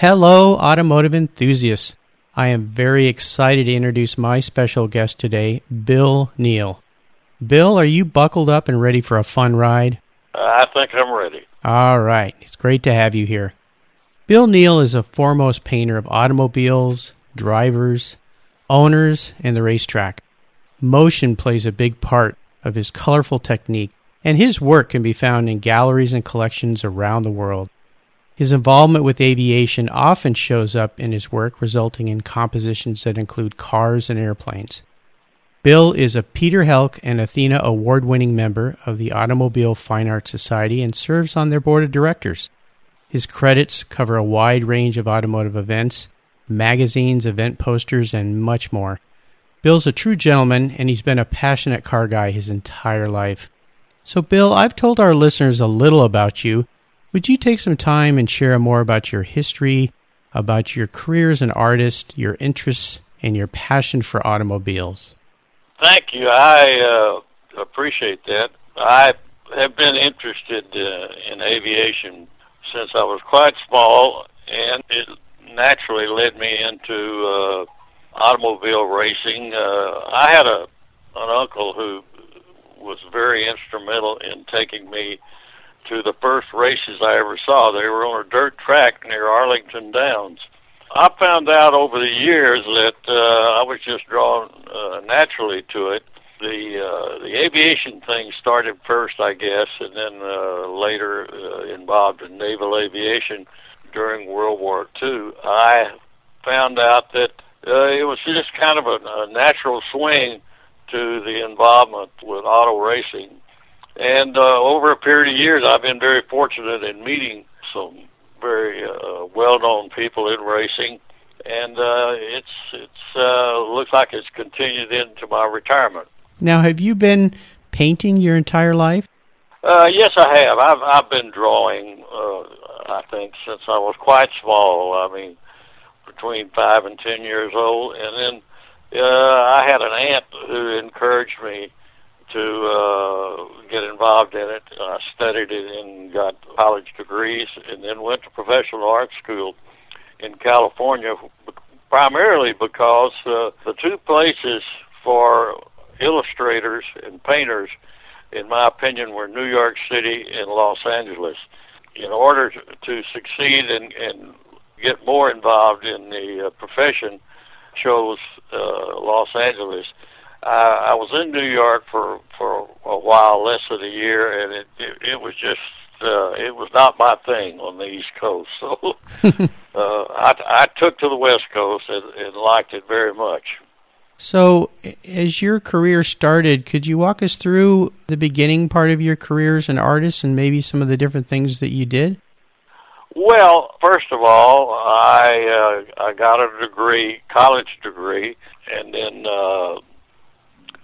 Hello, automotive enthusiasts. I am very excited to introduce my special guest today, Bill Neale. Bill, are you buckled up and ready for a fun ride? I think I'm ready. All right. It's great to have you here. Bill Neale is a foremost painter of automobiles, drivers, owners, and the racetrack. Motion plays a big part of his colorful technique, and his work can be found in galleries and collections around the world. His involvement with aviation often shows up in his work, resulting in compositions that include cars and airplanes. Bill is a Peter Helck and Athena award winning member of the Automobile Fine Arts Society and serves on their board of directors. His credits cover a wide range of automotive events, magazines, event posters, and much more. Bill's a true gentleman, and he's been a passionate car guy his entire life. So, Bill, I've told our listeners a little about you. Would you take some time and share more about your history, about your career as an artist, your interests, and your passion for automobiles? Thank you. I uh, appreciate that. I have been interested uh, in aviation since I was quite small, and it naturally led me into uh, automobile racing. Uh, I had a an uncle who was very instrumental in taking me to the first races I ever saw. They were on a dirt track near Arlington Downs. I found out over the years that uh, I was just drawn uh, naturally to it. The uh, the aviation thing started first, I guess, and then uh, later uh, involved in naval aviation during World War II. I found out that uh, it was just kind of a, a natural swing to the involvement with auto racing and uh, over a period of years, I've been very fortunate in meeting some very uh, well-known people in racing, and uh, it's it's uh, looks like it's continued into my retirement. Now, have you been painting your entire life? Uh, yes, I have. I've I've been drawing. Uh, I think since I was quite small. I mean, between five and ten years old, and then uh, I had an aunt who encouraged me to uh, get involved in it. I studied it and got college degrees, and then went to professional art school in California, primarily because uh, the two places for illustrators and painters, in my opinion, were New York City and Los Angeles. In order to, succeed and, and get more involved in the uh, profession, chose uh, Los Angeles uh, I was in New York for for a while, less than a year, and it it, it was just uh, it was not my thing on the East Coast. So uh, I I took to the West Coast and, and liked it very much. So, as your career started, could you walk us through the beginning part of your career as an artist and maybe some of the different things that you did? Well, first of all, I uh, I got a degree, college degree, and then uh,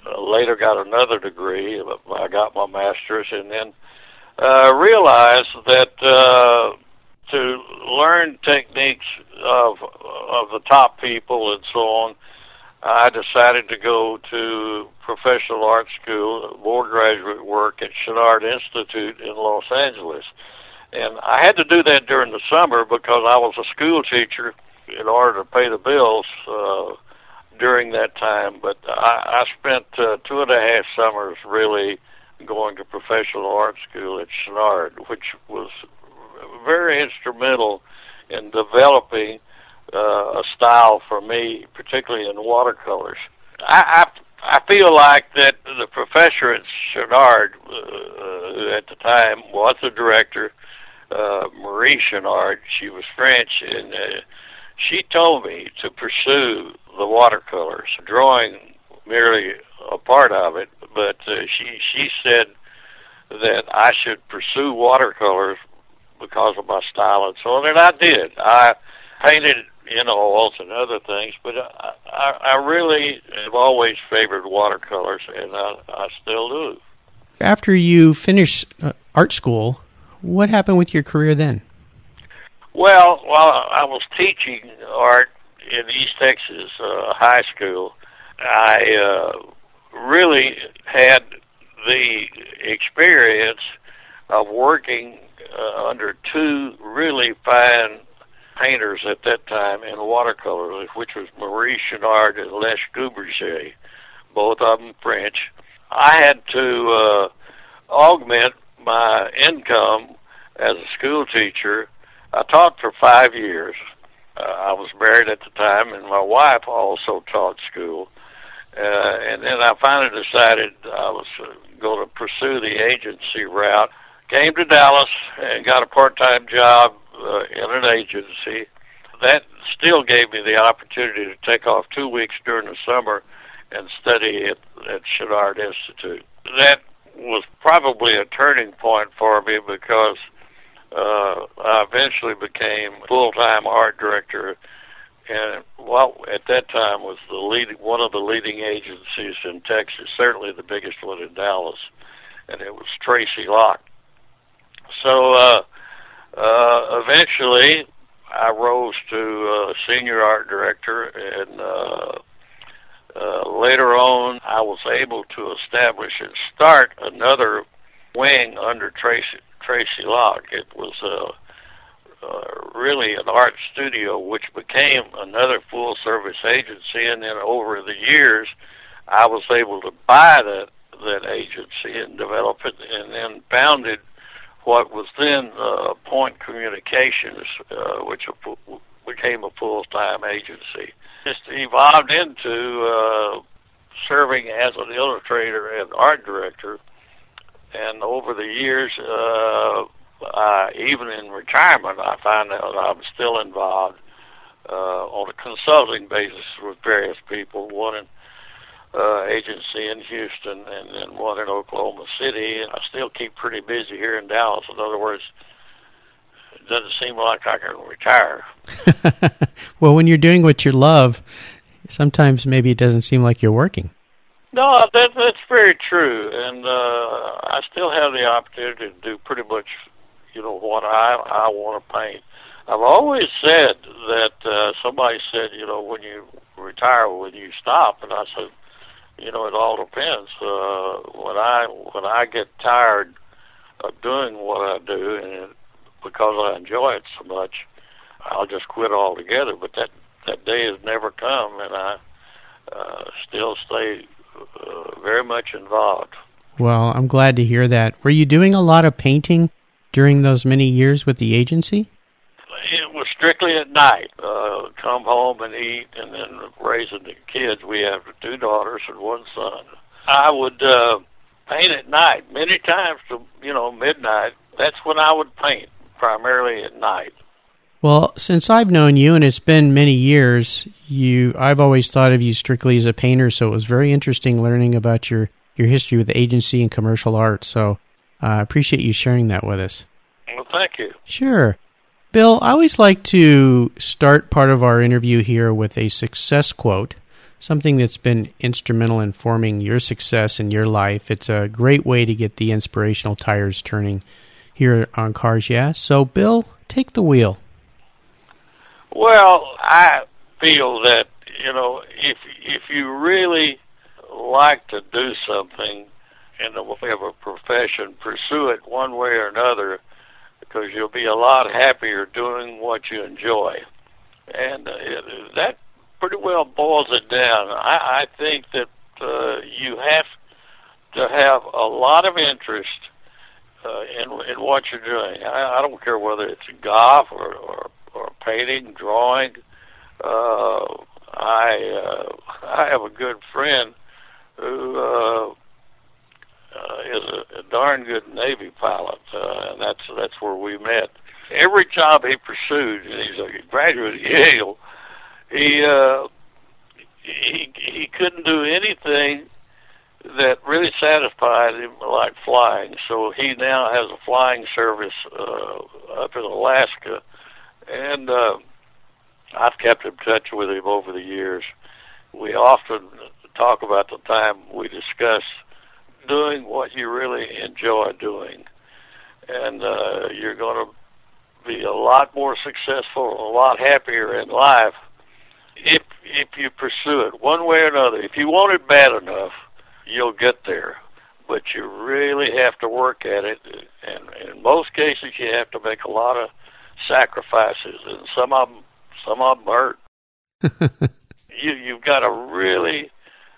uh, later got another degree. I got my master's, and then uh, realized that uh, to learn techniques of of the top people and so on, I decided to go to professional art school, more graduate work at Chouinard Institute in Los Angeles. And I had to do that during the summer because I was a school teacher in order to pay the bills. Uh, during that time. But I, I spent uh, two and a half summers really going to professional art school at Chouinard, which was very instrumental in developing uh, a style for me, particularly in watercolors. I, I I feel like that the professor at Chouinard, uh, at the time, was the director, uh, Marie Chouinard. She was French, and uh, she told me to pursue the watercolors, drawing merely a part of it, but uh, she she said that I should pursue watercolors because of my style and so on. And I did. I painted in oils and other things, but I, I, I really have always favored watercolors, and I, I still do. After you finished uh, art school, what happened with your career then? Well, while I was teaching art in East Texas uh, high school, I uh, really had the experience of working uh, under two really fine painters at that time in watercolor, which was Marie Chouinard and Les Guberger, both of them French. I had to uh, augment my income as a school teacher. I taught for five years. Uh, I was married at the time, and my wife also taught school. Uh, and then I finally decided I was uh, going to pursue the agency route. Came to Dallas and got a part-time job uh, in an agency. That still gave me the opportunity to take off two weeks during the summer and study at, at Chouinard Institute. That was probably a turning point for me because uh, I eventually became full-time art director, and what at that time was the lead, one of the leading agencies in Texas, certainly the biggest one in Dallas, and it was Tracy Locke. So uh, uh, eventually, I rose to uh, senior art director, and uh, uh, later on, I was able to establish and start another wing under Tracy Tracy Locke. It was uh, uh, really an art studio, which became another full service agency, and then over the years, I was able to buy that that agency and develop it, and then founded what was then uh, Point Communications, uh, which became a full-time agency. Just evolved into uh, serving as an illustrator and art director, and over the years, uh, uh, even in retirement, I find that I'm still involved uh, on a consulting basis with various people. One in uh, agency in Houston and then one in Oklahoma City. And I still keep pretty busy here in Dallas. In other words, it doesn't seem like I can retire. well, when you're doing what you love, sometimes maybe it doesn't seem like you're working. No, that, that's very true, and uh, I still have the opportunity to do pretty much, you know, what I I want to paint. I've always said that uh, somebody said, you know, when you retire, when you stop, and I said, you know, it all depends. Uh, when I when I get tired of doing what I do, and because I enjoy it so much, I'll just quit altogether. But that that day has never come, and I uh, still stay uh, very much involved. Well, I'm glad to hear that. Were you doing a lot of painting during those many years with the agency? It was strictly at night. Uh, come home and eat, and then raising the kids. We have two daughters and one son. I would uh, paint at night many times to you know midnight. That's when I would paint primarily at night. Well, since I've known you and it's been many years, you I've always thought of you strictly as a painter, so it was very interesting learning about your your history with the agency and commercial art. So uh, I appreciate you sharing that with us. Well, thank you. Sure. Bill, I always like to start part of our interview here with a success quote, something that's been instrumental in forming your success in your life. It's a great way to get the inspirational tires turning here on Cars Yeah. So, Bill, take the wheel. Well, I feel that you know if if you really like to do something in the way of a profession, pursue it one way or another because you'll be a lot happier doing what you enjoy. And uh, that pretty well boils it down. I, I think that uh, you have to have a lot of interest uh, in in what you're doing. I, I don't care whether it's golf or, or or painting, drawing. Uh, I uh, I have a good friend who uh, uh, is a, a darn good Navy pilot, uh, and that's that's where we met. Every job he pursued, and he's a graduate of Yale, he uh, he he couldn't do anything that really satisfied him like flying. So he now has a flying service uh, up in Alaska, and uh, I've kept in touch with him over the years. We often talk about the time we discuss doing what you really enjoy doing, and uh, you're going to be a lot more successful, a lot happier in life if if you pursue it one way or another. If you want it bad enough, you'll get there. But you really have to work at it, and in most cases, you have to make a lot of sacrifices, and some of them, some of them hurt. you you've got to really,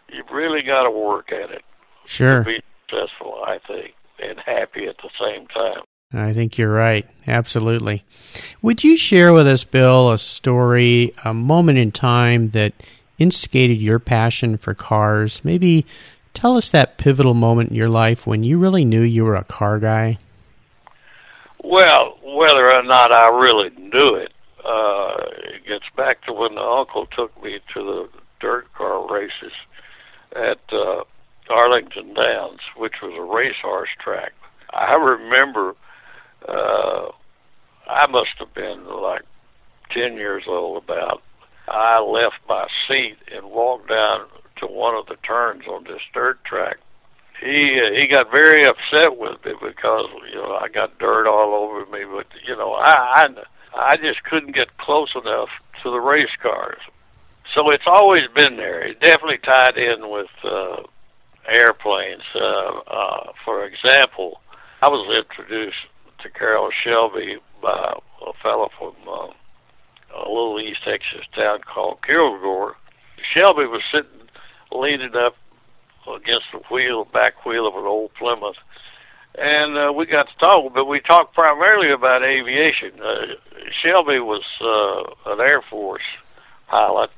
you've really got to work at it. Sure. To be successful, I think, and happy at the same time. I think you're right. Absolutely. Would you share with us, Bill, a story, a moment in time that instigated your passion for cars? Maybe tell us that pivotal moment in your life when you really knew you were a car guy. Well, whether or not I really knew it, uh, it gets back to when the uncle took me to the dirt car races at uh, Arlington Downs, which was a racehorse track. I remember uh, I must have been like 10 years old about. I left my seat and walked down to one of the turns on this dirt track. He he got very upset with me because you know I got dirt all over me, but you know I I, I just couldn't get close enough to the race cars. So it's always been there. It definitely tied in with uh, airplanes. Uh, uh, for example, I was introduced to Carroll Shelby by a fellow from uh, a little East Texas town called Kilgore. Shelby was sitting leaning up against the wheel, back wheel of an old Plymouth, and uh, we got to talk. But we talked primarily about aviation. Uh, Shelby was uh, an Air Force pilot,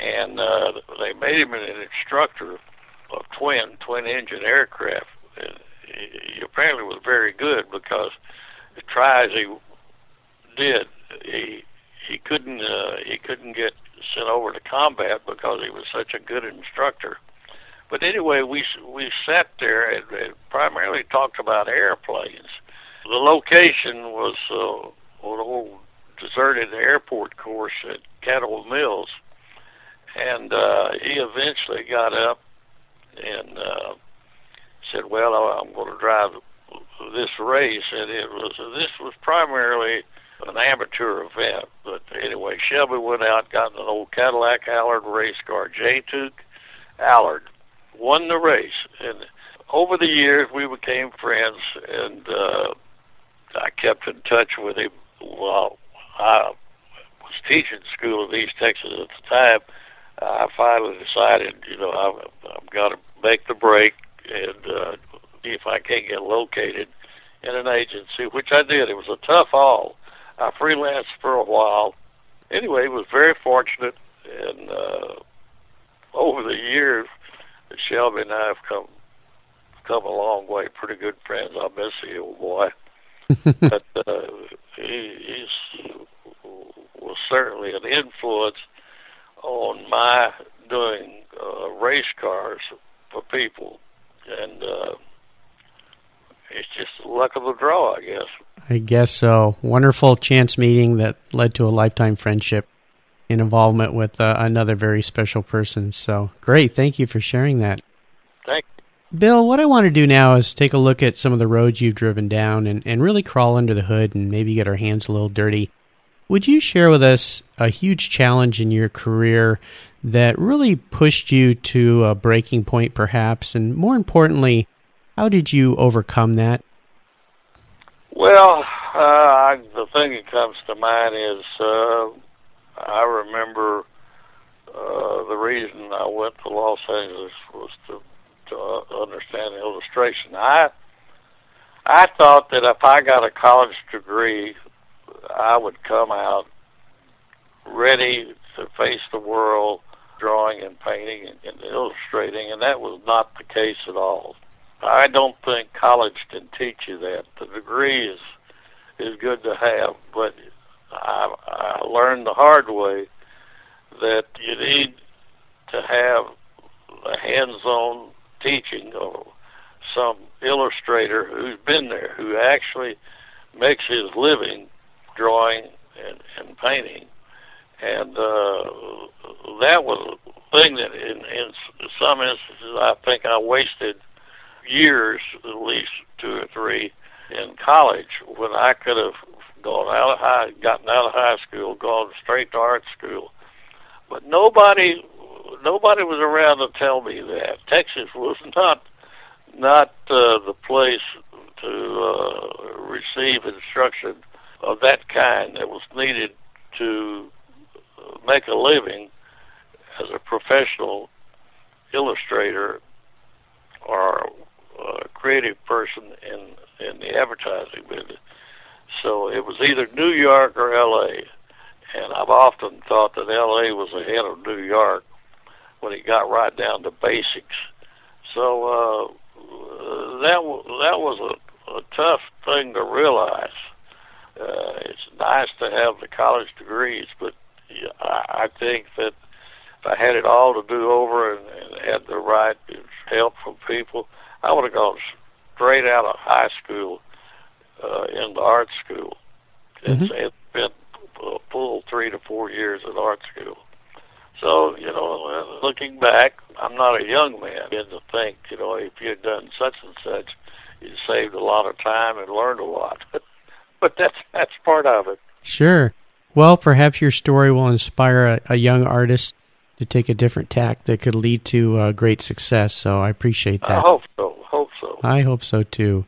and uh, they made him an instructor of twin twin engine aircraft. And he apparently was very good because the tries he did, he he couldn't uh, he couldn't get sent over to combat because he was such a good instructor. But anyway, we we sat there and, and primarily talked about airplanes. The location was uh, an old deserted airport course at Caddo Mills, and uh, he eventually got up and uh, said, "Well, I'm going to drive this race," and it was this was primarily an amateur event. But anyway, Shelby went out, got an old Cadillac Allard race car, J. Tuke Allard, won the race, and over the years we became friends, and uh, I kept in touch with him while I was teaching school in East Texas at the time. I finally decided, you know, I've, I've got to make the break and uh, if I can't get located in an agency, which I did. It was a tough haul. I freelanced for a while. Anyway, was very fortunate, and uh, over the years, Shelby and I have come come a long way. Pretty good friends. I miss the old boy, but uh, he he's, was certainly an influence on my doing uh, race cars for people, and uh, it's just the luck of the draw, I guess. I guess so. Wonderful chance meeting that led to a lifetime friendship and involvement with uh, another very special person. So great. Thank you for sharing that. Thank you. Bill, what I want to do now is take a look at some of the roads you've driven down and, and really crawl under the hood and maybe get our hands a little dirty. Would you share with us a huge challenge in your career that really pushed you to a breaking point, perhaps? And more importantly, how did you overcome that? Well, uh, the thing that comes to mind is uh, I remember uh, the reason I went to Los Angeles was to to understand illustration. I I thought that if I got a college degree, I would come out ready to face the world, drawing and painting and, and illustrating, and that was not the case at all. I don't think college can teach you that. The degree is is good to have, but I, I learned the hard way that you need to have a hands-on teaching of some illustrator who's been there, who actually makes his living drawing and, and painting. And uh, that was a thing that, in, in some instances, I think I wasted years, at least two or three, in college when I could have gone out of high, gotten out of high school, gone straight to art school. But nobody, nobody was around to tell me that Texas was not not uh, the place to uh, receive instruction of that kind that was needed to make a living as a professional illustrator or a creative person in in the advertising business. So it was either New York or L.A. And I've often thought that L.A. was ahead of New York when it got right down to basics. So uh, that that was a, a tough thing to realize. Uh, it's nice to have the college degrees, but I, I think that if I had it all to do over and, and had the right help from people, I would have gone straight out of high school uh, into art school. Mm-hmm. It's, it's been a full three to four years at art school. So, you know, looking back, I'm not a young man. I to think, you know, if you had done such and such, you saved a lot of time and learned a lot. but that's that's part of it. Sure. Well, perhaps your story will inspire a, a young artist to take a different tack that could lead to uh, great success. So I appreciate that. I hope so. Hope so. I hope so too.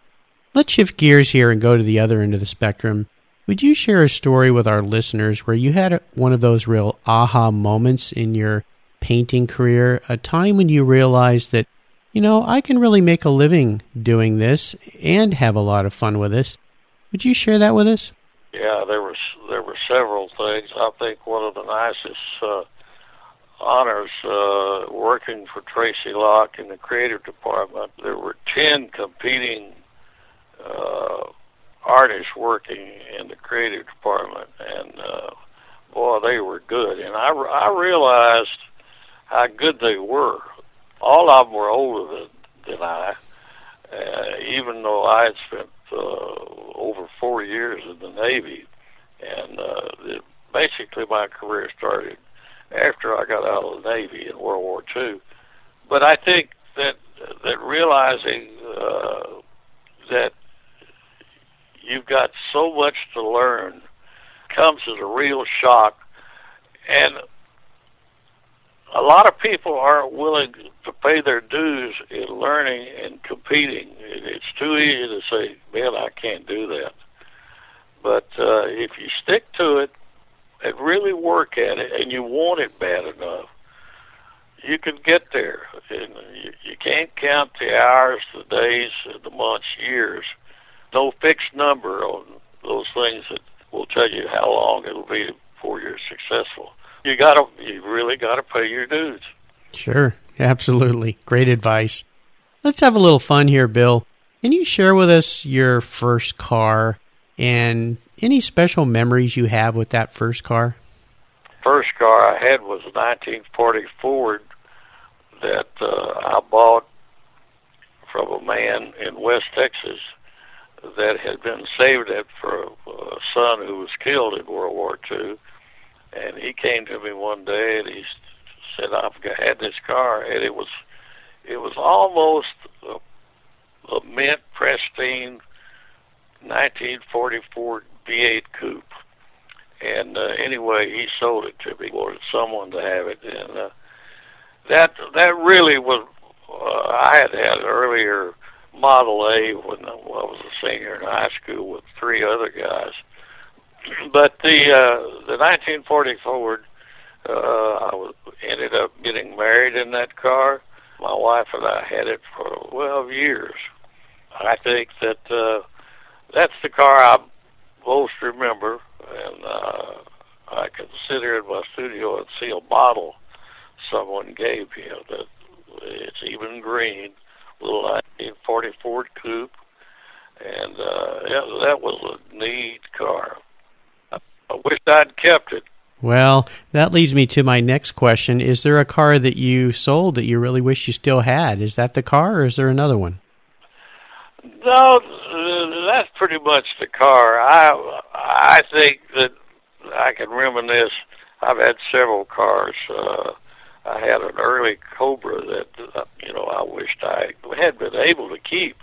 Let's shift gears here and go to the other end of the spectrum. Would you share a story with our listeners where you had one of those real aha moments in your painting career, a time when you realized that, you know, I can really make a living doing this and have a lot of fun with this? Would you share that with us? Yeah, there was there were several things. I think one of the nicest uh, honors uh, working for Tracy Locke in the creative department. There were ten competing uh, artists working in the creative department, and uh, boy, they were good. And I, I realized how good they were. All of them were older than, than I, uh, even though I had spent uh, over four years in the Navy, and uh, it, basically my career started after I got out of the Navy in World War II. But I think that that realizing uh, that you've got so much to learn comes as a real shock and a lot of people aren't willing to pay their dues in learning and competing. It's too easy to say, "Man, I can't do that." But uh, if you stick to it and really work at it, and you want it bad enough, you can get there. And you, you can't count the hours, the days, the months, years no fixed number on those things that will tell you how long it'll be before you're successful. You gotta, you really gotta pay your dues. Sure, absolutely, great advice. Let's have a little fun here, Bill. Can you share with us your first car and any special memories you have with that first car? First car I had was a 1940 Ford that uh, I bought from a man in West Texas that had been saved it for a son who was killed in World War II. And he came to me one day and he said, "I've had this car, and it was it was almost a, a mint pristine 1944 V8 coupe." And uh, anyway, he sold it to me. Wanted someone to have it, and uh, that that really was. Uh, I had had earlier Model A when I was a senior in high school with three other guys. But the uh, the 1940 Ford, uh, I ended up getting married in that car. My wife and I had it for 12 years. I think that uh, that's the car I most remember, and uh, I here in my studio and see a bottle someone gave me. That it's even green little 1940 Ford Coupe, and uh, yeah, that was a neat car. I, I wish I'd kept it. Well, that leads me to my next question. Is there a car that you sold that you really wish you still had? Is that the car or is there another one? No, that's pretty much the car. I I think that I can reminisce. I've had several cars. Uh, I had an early Cobra that uh, you know I wished I had been able to keep,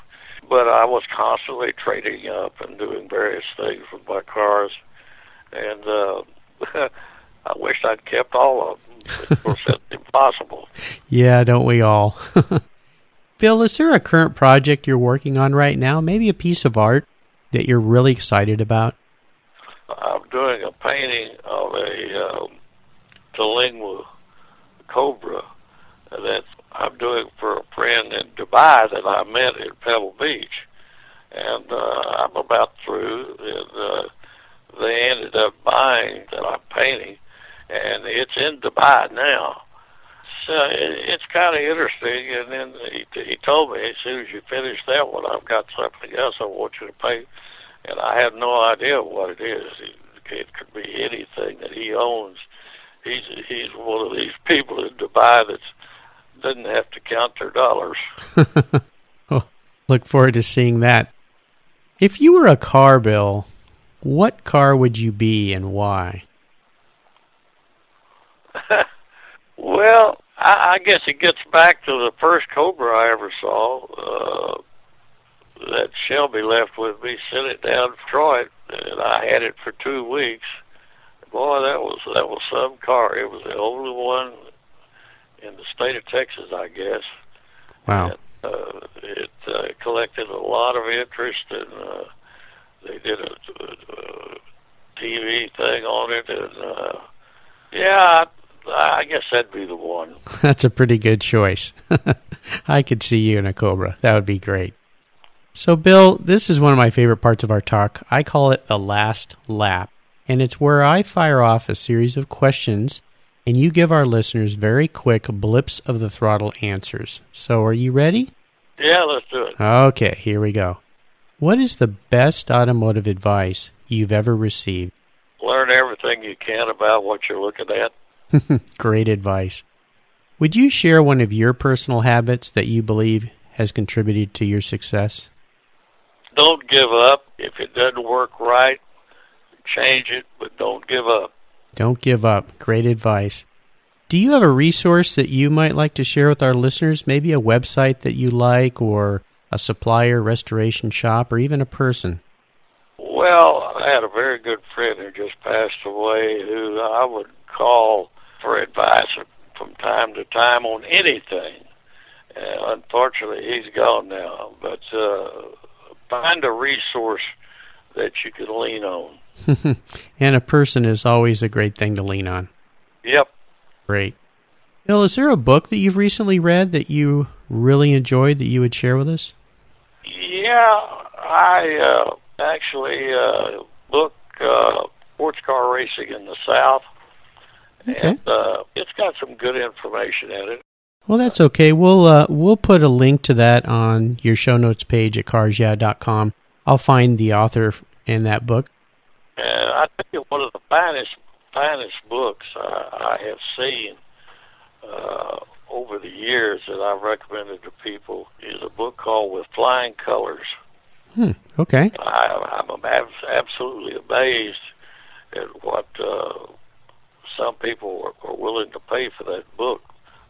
but I was constantly trading up and doing various things with my cars, and uh, I wished I'd kept all of them. Of course, that's impossible. Yeah, don't we all? Bill, is there a current project you're working on right now? Maybe a piece of art that you're really excited about? I'm doing a painting of a um, Terlingua Cobra that I'm doing for a friend in Dubai that I met in Pebble Beach. And uh, I'm about through, and uh, they ended up buying that I'm painting, and it's in Dubai now. So it, it's kind of interesting. And then he, he told me as soon as you finish that one, I've got something else I want you to paint. And I have no idea what it is. It could be anything that he owns. He's he's one of these people in Dubai that doesn't have to count their dollars. oh, look forward to seeing that. If you were a car, Bill, what car would you be and why? well, I, I guess it gets back to the first Cobra I ever saw. Uh, that Shelby left with me, sent it down to Detroit, and I had it for two weeks. Boy, that was that was some car. It was the only one in the state of Texas, I guess. Wow. And, uh, it uh, collected a lot of interest, and uh, they did a, a, a TV thing on it, and uh, yeah, I, I guess that'd be the one. That's a pretty good choice. I could see you in a Cobra. That would be great. So, Bill, this is one of my favorite parts of our talk. I call it the last lap, and it's where I fire off a series of questions and you give our listeners very quick blips of the throttle answers. So, are you ready? Yeah, let's do it. Okay, here we go. What is the best automotive advice you've ever received? Learn everything you can about what you're looking at. Great advice. Would you share one of your personal habits that you believe has contributed to your success? Don't give up. If it doesn't work right, change it, but don't give up. Don't give up. Great advice. Do you have a resource that you might like to share with our listeners? Maybe a website that you like, or a supplier, restoration shop, or even a person? Well, I had a very good friend who just passed away who I would call for advice from time to time on anything. And unfortunately, he's gone now. But uh, find a resource that you can lean on. and a person is always a great thing to lean on. Yep. Great. Bill, is there a book that you've recently read that you really enjoyed that you would share with us? Yeah, I uh, actually uh, book uh, sports car racing in the South, okay. and uh, it's got some good information in it. Well, that's okay. We'll uh, we'll put a link to that on your show notes page at carsyeah.com. I'll find the author in that book. And I think one of the finest finest books I, I have seen uh, over the years that I've recommended to people is a book called With Flying Colors. Hmm. Okay. I, I'm ab- absolutely amazed at what uh, some people are, are willing to pay for that book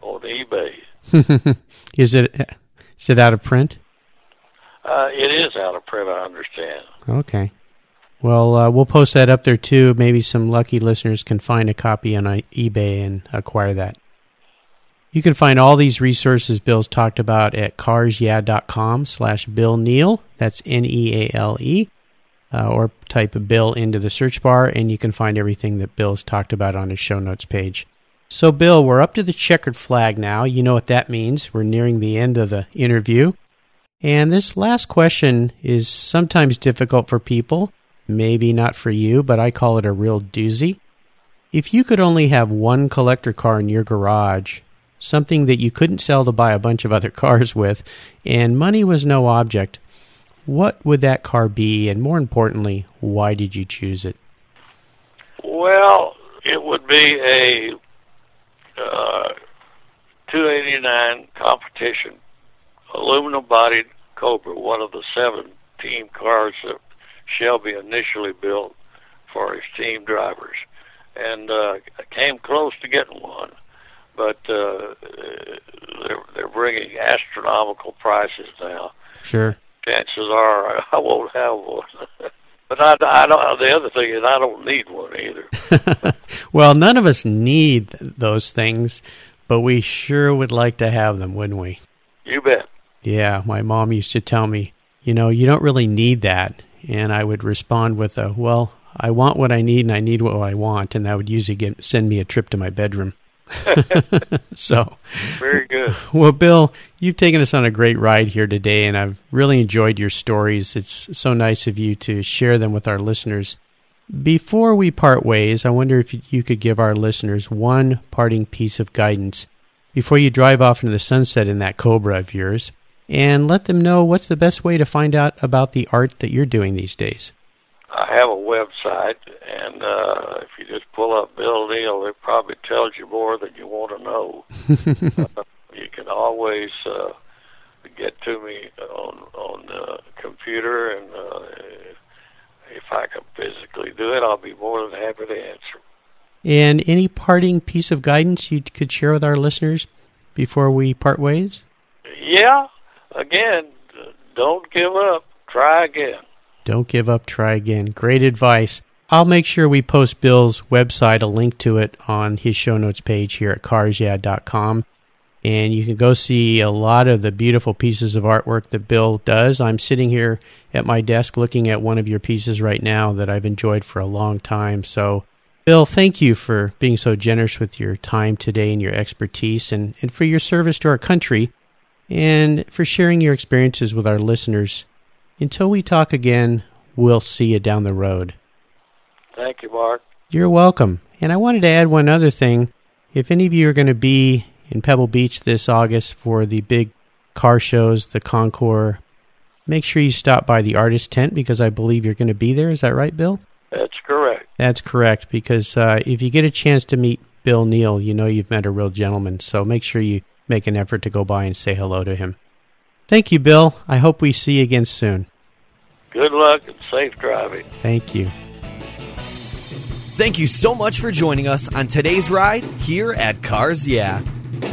on eBay. is it is it out of print? Uh, it out of print. I understand. Okay. Well, uh, we'll post that up there too. Maybe some lucky listeners can find a copy on uh, eBay and acquire that. You can find all these resources Bill's talked about at carsyeah.com slash Bill Neale. That's N-E-A-L-E. Uh, or type Bill into the search bar, and you can find everything that Bill's talked about on his show notes page. So, Bill, we're up to the checkered flag now. You know what that means. We're nearing the end of the interview. And this last question is sometimes difficult for people. Maybe not for you, but I call it a real doozy. If you could only have one collector car in your garage, something that you couldn't sell to buy a bunch of other cars with, and money was no object, what would that car be? And more importantly, why did you choose it? Well, it would be a uh, 289 competition, aluminum bodied Cobra, one of the seven team cars that Shelby initially built for his team drivers. And uh, I came close to getting one, but uh, they're, they're bringing astronomical prices now. Sure. Chances are I won't have one. But I, I don't. The other thing is I don't need one either. well, none of us need those things, but we sure would like to have them, wouldn't we? You bet. Yeah, my mom used to tell me, you know, you don't really need that, and I would respond with a, well, I want what I need and I need what I want, and that would usually get send me a trip to my bedroom. so very good. Well, Bill, you've taken us on a great ride here today, and I've really enjoyed your stories. It's so nice of you to share them with our listeners. Before we part ways, I wonder if you could give our listeners one parting piece of guidance before you drive off into the sunset in that Cobra of yours, and let them know what's the best way to find out about the art that you're doing these days. I have a website, and uh, if you just pull up Bill Neale, it probably tells you more than you want to know. uh, you can always uh, get to me on on the computer, and uh, if I can physically do it, I'll be more than happy to answer. And any parting piece of guidance you could share with our listeners before we part ways? Yeah, again, don't give up. Try again. Don't give up, try again. Great advice. I'll make sure we post Bill's website, a link to it on his show notes page here at carsyeah.com. And you can go see a lot of the beautiful pieces of artwork that Bill does. I'm sitting here at my desk looking at one of your pieces right now that I've enjoyed for a long time. So, Bill, thank you for being so generous with your time today and your expertise and, and for your service to our country and for sharing your experiences with our listeners. Until we talk again, we'll see you down the road. Thank you, Mark. You're welcome. And I wanted to add one other thing. If any of you are going to be in Pebble Beach this August for the big car shows, the Concours, make sure you stop by the artist tent because I believe you're going to be there. Is that right, Bill? That's correct. That's correct because uh, if you get a chance to meet Bill Neale, you know you've met a real gentleman. So make sure you make an effort to go by and say hello to him. Thank you, Bill. I hope we see you again soon. Good luck and safe driving. Thank you. Thank you so much for joining us on today's ride here at Cars Yeah.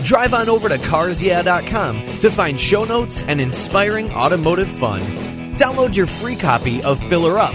Drive on over to carsyeah.com to find show notes and inspiring automotive fun. Download your free copy of Filler Up,